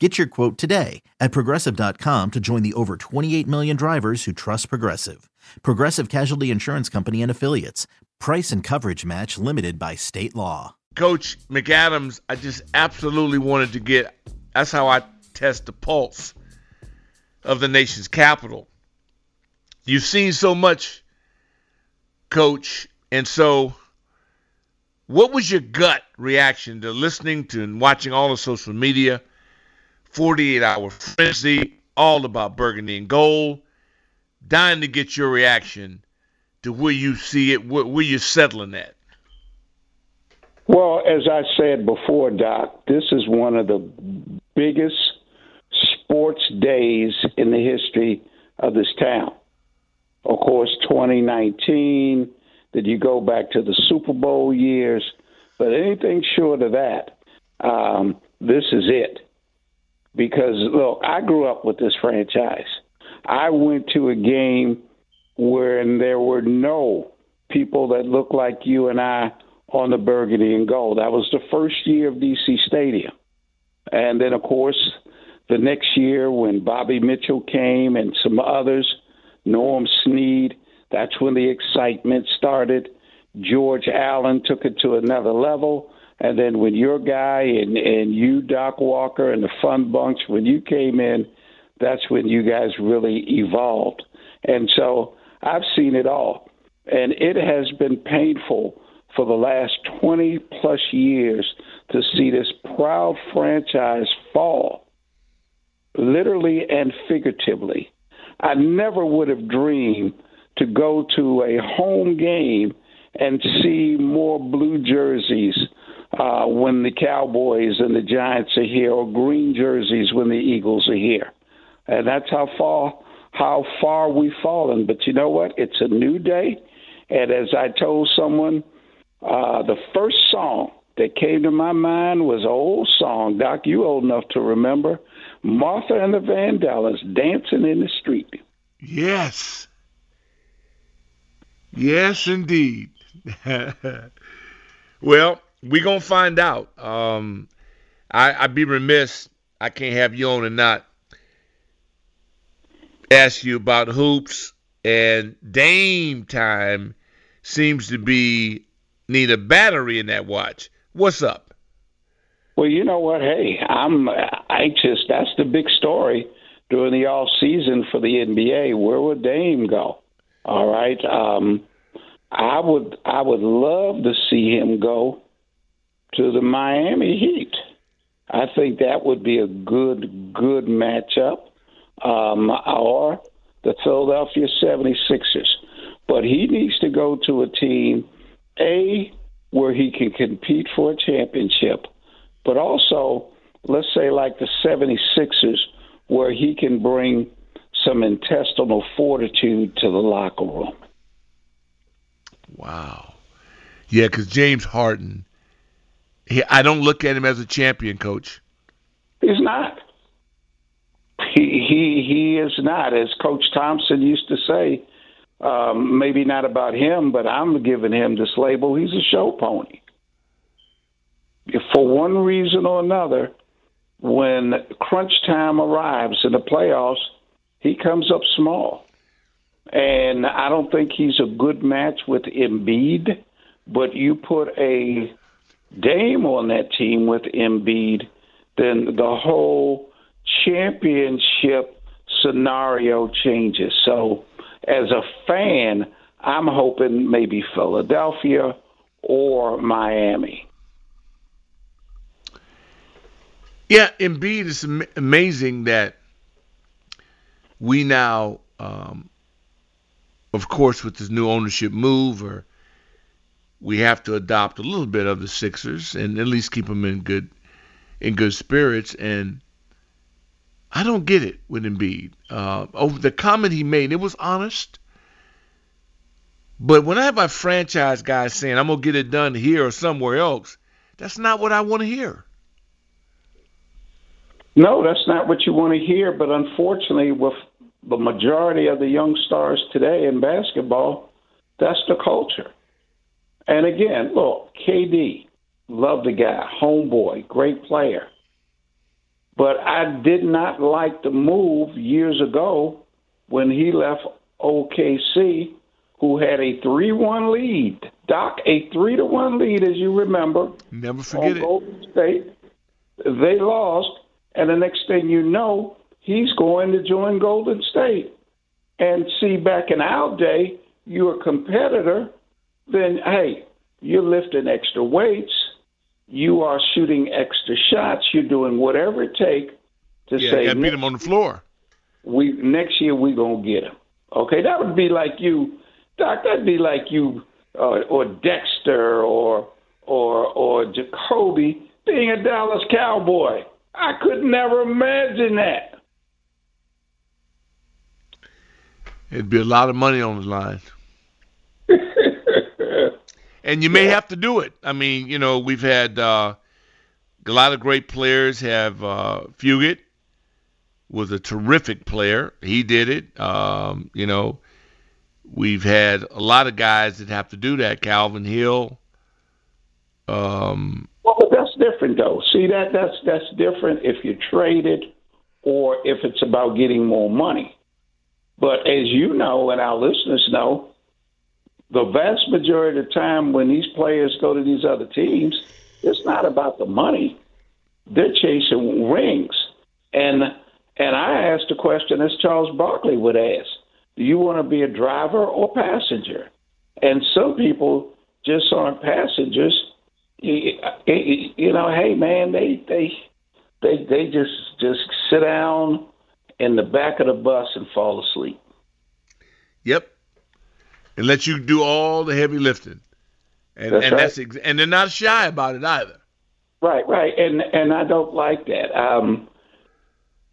Get your quote today at progressive.com to join the over 28 million drivers who trust Progressive. Progressive Casualty Insurance Company and Affiliates. Price and coverage match limited by state law. Coach McAdams, I just absolutely wanted to get that's how I test the pulse of the nation's capital. You've seen so much, coach, and so what was your gut reaction to listening to and watching all the social media? 48 hour frenzy, all about burgundy and gold. Dying to get your reaction to where you see it, where, where you're settling at. Well, as I said before, Doc, this is one of the biggest sports days in the history of this town. Of course, 2019, did you go back to the Super Bowl years? But anything short of that, um, this is it because look, I grew up with this franchise. I went to a game where there were no people that looked like you and I on the burgundy and gold. That was the first year of DC Stadium. And then, of course, the next year when Bobby Mitchell came and some others, Norm Snead, that's when the excitement started. George Allen took it to another level. And then when your guy and, and you, Doc Walker, and the fun bunch, when you came in, that's when you guys really evolved. And so I've seen it all. And it has been painful for the last 20 plus years to see this proud franchise fall, literally and figuratively. I never would have dreamed to go to a home game and see more blue jerseys uh, when the Cowboys and the Giants are here, or green jerseys when the Eagles are here. And that's how far how far we've fallen. But you know what? It's a new day, and as I told someone, uh, the first song that came to my mind was an old song. Doc, you old enough to remember Martha and the Vandellas dancing in the street. Yes. Yes, indeed. well, we're gonna find out. Um, I, I'd be remiss. I can't have you on and not ask you about hoops and Dame time. Seems to be need a battery in that watch. What's up? Well, you know what? Hey, I'm anxious. That's the big story during the off season for the NBA. Where would Dame go? All right. Um, I would I would love to see him go to the Miami Heat. I think that would be a good, good matchup. Um, or the Philadelphia 76ers. But he needs to go to a team, A, where he can compete for a championship, but also, let's say, like the 76ers, where he can bring some intestinal fortitude to the locker room. Wow. Yeah, because James Harden he, I don't look at him as a champion, coach. He's not. He he he is not, as Coach Thompson used to say. Um, maybe not about him, but I'm giving him this label. He's a show pony. If For one reason or another, when crunch time arrives in the playoffs, he comes up small. And I don't think he's a good match with Embiid, but you put a Dame on that team with Embiid, then the whole championship scenario changes. So, as a fan, I'm hoping maybe Philadelphia or Miami. Yeah, Embiid, it's amazing that we now, um, of course, with this new ownership move, or we have to adopt a little bit of the Sixers and at least keep them in good in good spirits. And I don't get it with Embiid. Uh, over the comment he made, it was honest. But when I have my franchise guys saying I'm gonna get it done here or somewhere else, that's not what I want to hear. No, that's not what you want to hear. But unfortunately, with the majority of the young stars today in basketball, that's the culture. And again, look, KD, love the guy, homeboy, great player. But I did not like the move years ago when he left OKC, who had a 3 1 lead. Doc, a 3 to 1 lead, as you remember. Never forget it. Golden State. They lost, and the next thing you know, he's going to join Golden State. And see, back in our day, you're a competitor, then, hey, you're lifting extra weights you are shooting extra shots. You're doing whatever it takes to yeah, say. Yeah, beat him on the floor. We next year we gonna get him. Okay, that would be like you, Doc. That'd be like you uh, or Dexter or or or Jacoby being a Dallas Cowboy. I could never imagine that. It'd be a lot of money on the line. And you may yeah. have to do it. I mean, you know, we've had uh, a lot of great players have uh, Fugett was a terrific player. He did it. Um, you know, we've had a lot of guys that have to do that. Calvin Hill. Um, well, but that's different, though. See that that's that's different if you trade it or if it's about getting more money. But as you know, and our listeners know, the vast majority of the time when these players go to these other teams, it's not about the money. They're chasing rings. And and I asked a question as Charles Barkley would ask. Do you want to be a driver or passenger? And some people just aren't passengers. You know, hey man, they they they they just just sit down in the back of the bus and fall asleep. Yep, and let you do all the heavy lifting. And that's and right. that's ex- and they're not shy about it either. Right, right, and and I don't like that. Um,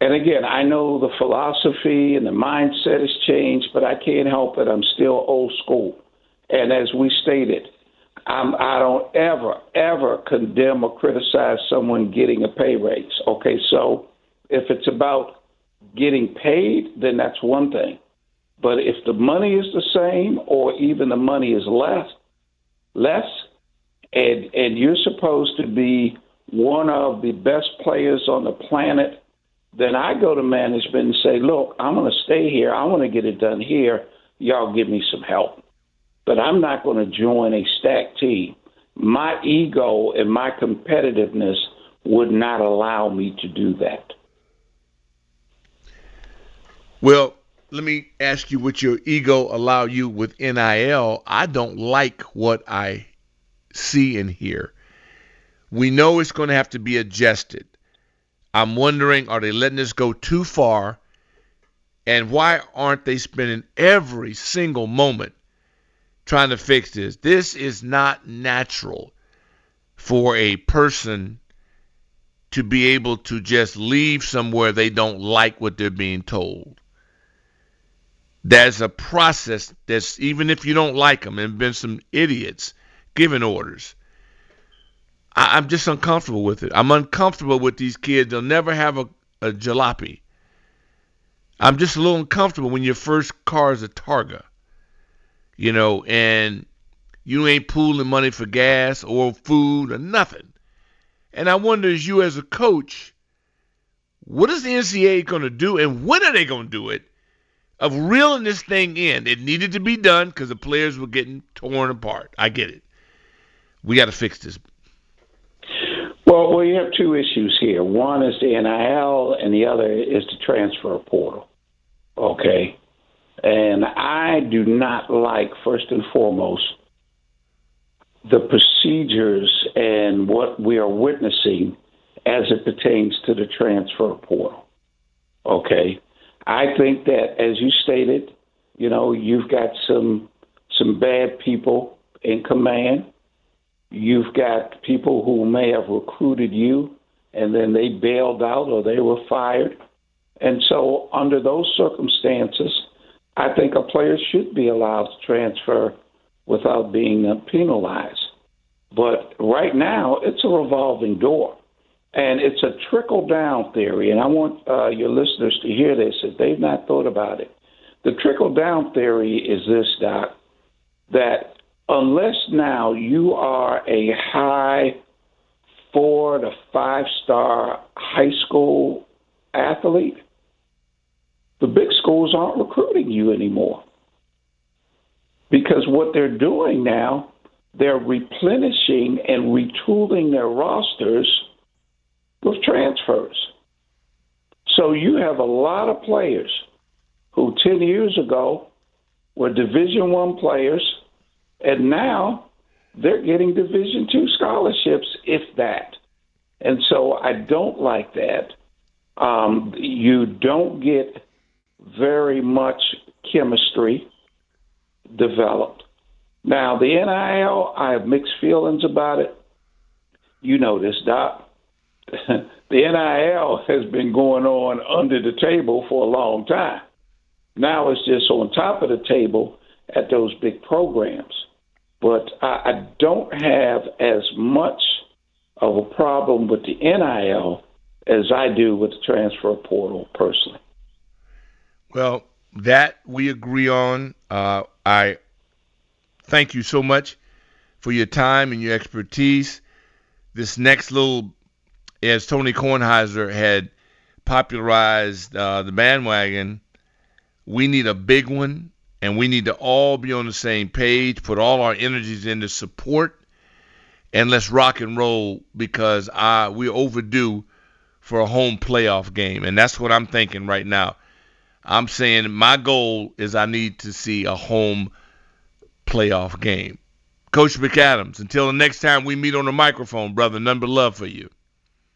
and again, I know the philosophy and the mindset has changed, but I can't help it. I'm still old school. And as we stated, I'm, I don't ever, ever condemn or criticize someone getting a pay raise. Okay, so if it's about getting paid, then that's one thing. But if the money is the same or even the money is less, less, and and you're supposed to be one of the best players on the planet, then I go to management and say, look, I'm going to stay here. I want to get it done here. Y'all give me some help. But I'm not going to join a stacked team. My ego and my competitiveness would not allow me to do that. Well, let me ask you what your ego allow you with NIL. I don't like what I see and hear. We know it's going to have to be adjusted. I'm wondering, are they letting this go too far? And why aren't they spending every single moment trying to fix this? This is not natural for a person to be able to just leave somewhere they don't like what they're being told there's a process that's even if you don't like them and been some idiots giving orders. I, am just uncomfortable with it. I'm uncomfortable with these kids. They'll never have a, a jalopy. I'm just a little uncomfortable when your first car is a targa you know and you ain't pooling money for gas or food or nothing. And i wonder as you as a coach what is the ncaa going to do and when are they going to do it of reeling this thing in. It needed to be done because the players were getting torn apart. I get it. We got to fix this. Well, we have two issues here. One is the NIL, and the other is the transfer portal. Okay, and I do not like first and foremost the procedures and what we are witnessing as it pertains to the transfer portal. Okay, I think that as you stated, you know, you've got some some bad people in command. You've got people who may have recruited you and then they bailed out or they were fired. And so, under those circumstances, I think a player should be allowed to transfer without being penalized. But right now, it's a revolving door. And it's a trickle down theory. And I want uh, your listeners to hear this if they've not thought about it. The trickle down theory is this, Doc, that unless now you are a high four to five star high school athlete, the big schools aren't recruiting you anymore. Because what they're doing now, they're replenishing and retooling their rosters with transfers. So you have a lot of players who 10 years ago were Division One players, and now they're getting Division Two scholarships, if that. And so I don't like that. Um, you don't get very much chemistry developed. Now, the NIL, I have mixed feelings about it. You know this, Doc. the NIL has been going on under the table for a long time. Now it's just on top of the table at those big programs. But I, I don't have as much of a problem with the NIL as I do with the transfer portal personally. Well, that we agree on. Uh, I thank you so much for your time and your expertise. This next little, as Tony Kornheiser had popularized uh, the bandwagon, we need a big one, and we need to all be on the same page, put all our energies into support, and let's rock and roll because I, we're overdue for a home playoff game. And that's what I'm thinking right now. I'm saying my goal is I need to see a home playoff game. Coach McAdams, until the next time we meet on the microphone, brother, number love for you.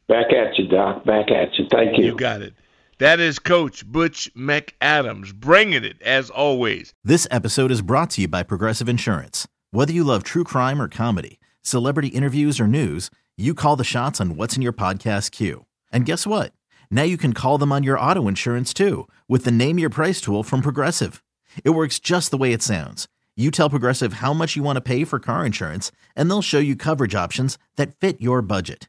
Back at you, Doc. Back at you. Thank you. You got it. That is Coach Butch McAdams, bringing it as always. This episode is brought to you by Progressive Insurance. Whether you love true crime or comedy, celebrity interviews or news, you call the shots on what's in your podcast queue. And guess what? Now you can call them on your auto insurance too with the Name Your Price tool from Progressive. It works just the way it sounds. You tell Progressive how much you want to pay for car insurance, and they'll show you coverage options that fit your budget.